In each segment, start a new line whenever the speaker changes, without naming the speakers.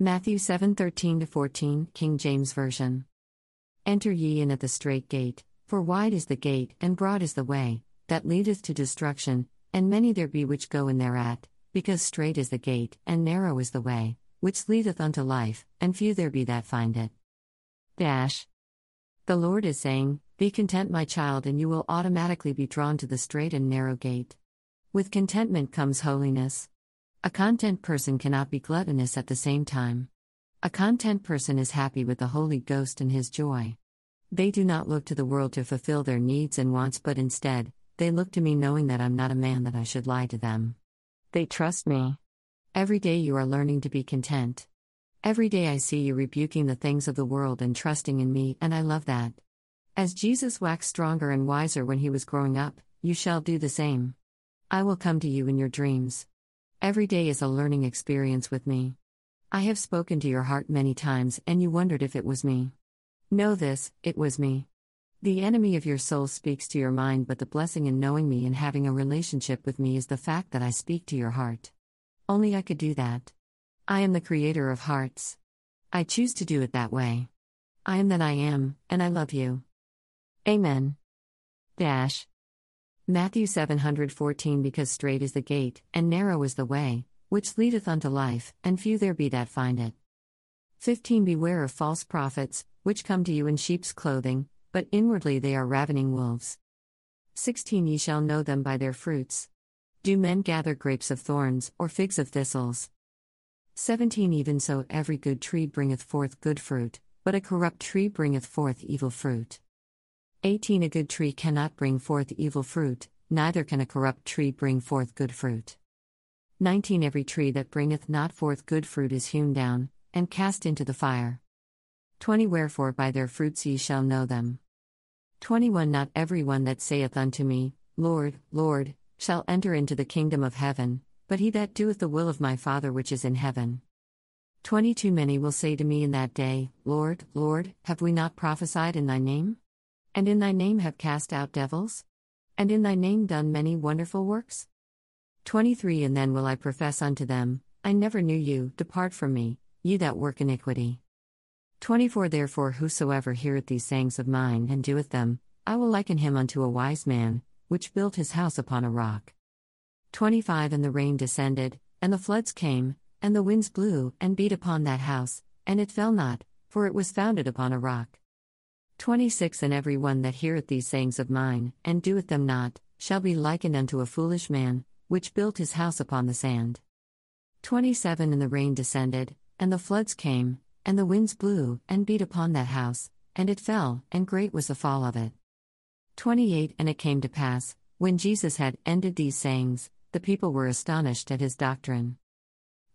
Matthew 7:13 14, King James Version. Enter ye in at the strait gate, for wide is the gate and broad is the way that leadeth to destruction, and many there be which go in thereat, because strait is the gate and narrow is the way which leadeth unto life, and few there be that find it. Dash. The Lord is saying, Be content, my child, and you will automatically be drawn to the straight and narrow gate. With contentment comes holiness. A content person cannot be gluttonous at the same time. A content person is happy with the Holy Ghost and his joy. They do not look to the world to fulfill their needs and wants, but instead, they look to me knowing that I'm not a man that I should lie to them. They trust me. Every day you are learning to be content. Every day I see you rebuking the things of the world and trusting in me, and I love that. As Jesus waxed stronger and wiser when he was growing up, you shall do the same. I will come to you in your dreams. Every day is a learning experience with me. I have spoken to your heart many times, and you wondered if it was me. Know this, it was me. The enemy of your soul speaks to your mind, but the blessing in knowing me and having a relationship with me is the fact that I speak to your heart. Only I could do that. I am the creator of hearts. I choose to do it that way. I am that I am, and I love you. Amen. Dash. Matthew 714 Because strait is the gate, and narrow is the way, which leadeth unto life, and few there be that find it. 15 Beware of false prophets, which come to you in sheep's clothing, but inwardly they are ravening wolves. 16 Ye shall know them by their fruits. Do men gather grapes of thorns, or figs of thistles? 17 Even so, every good tree bringeth forth good fruit, but a corrupt tree bringeth forth evil fruit. 18 A good tree cannot bring forth evil fruit, neither can a corrupt tree bring forth good fruit. 19 Every tree that bringeth not forth good fruit is hewn down, and cast into the fire. 20 Wherefore by their fruits ye shall know them. 21 Not every one that saith unto me, Lord, Lord, shall enter into the kingdom of heaven, but he that doeth the will of my Father which is in heaven. 22 Many will say to me in that day, Lord, Lord, have we not prophesied in thy name? And in thy name have cast out devils? And in thy name done many wonderful works? 23 And then will I profess unto them, I never knew you, depart from me, ye that work iniquity. 24 Therefore, whosoever heareth these sayings of mine and doeth them, I will liken him unto a wise man, which built his house upon a rock. 25 And the rain descended, and the floods came, and the winds blew, and beat upon that house, and it fell not, for it was founded upon a rock. 26 And every one that heareth these sayings of mine, and doeth them not, shall be likened unto a foolish man, which built his house upon the sand. 27 And the rain descended, and the floods came, and the winds blew, and beat upon that house, and it fell, and great was the fall of it. 28 And it came to pass, when Jesus had ended these sayings, the people were astonished at his doctrine.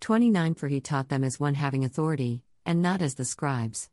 29 For he taught them as one having authority, and not as the scribes.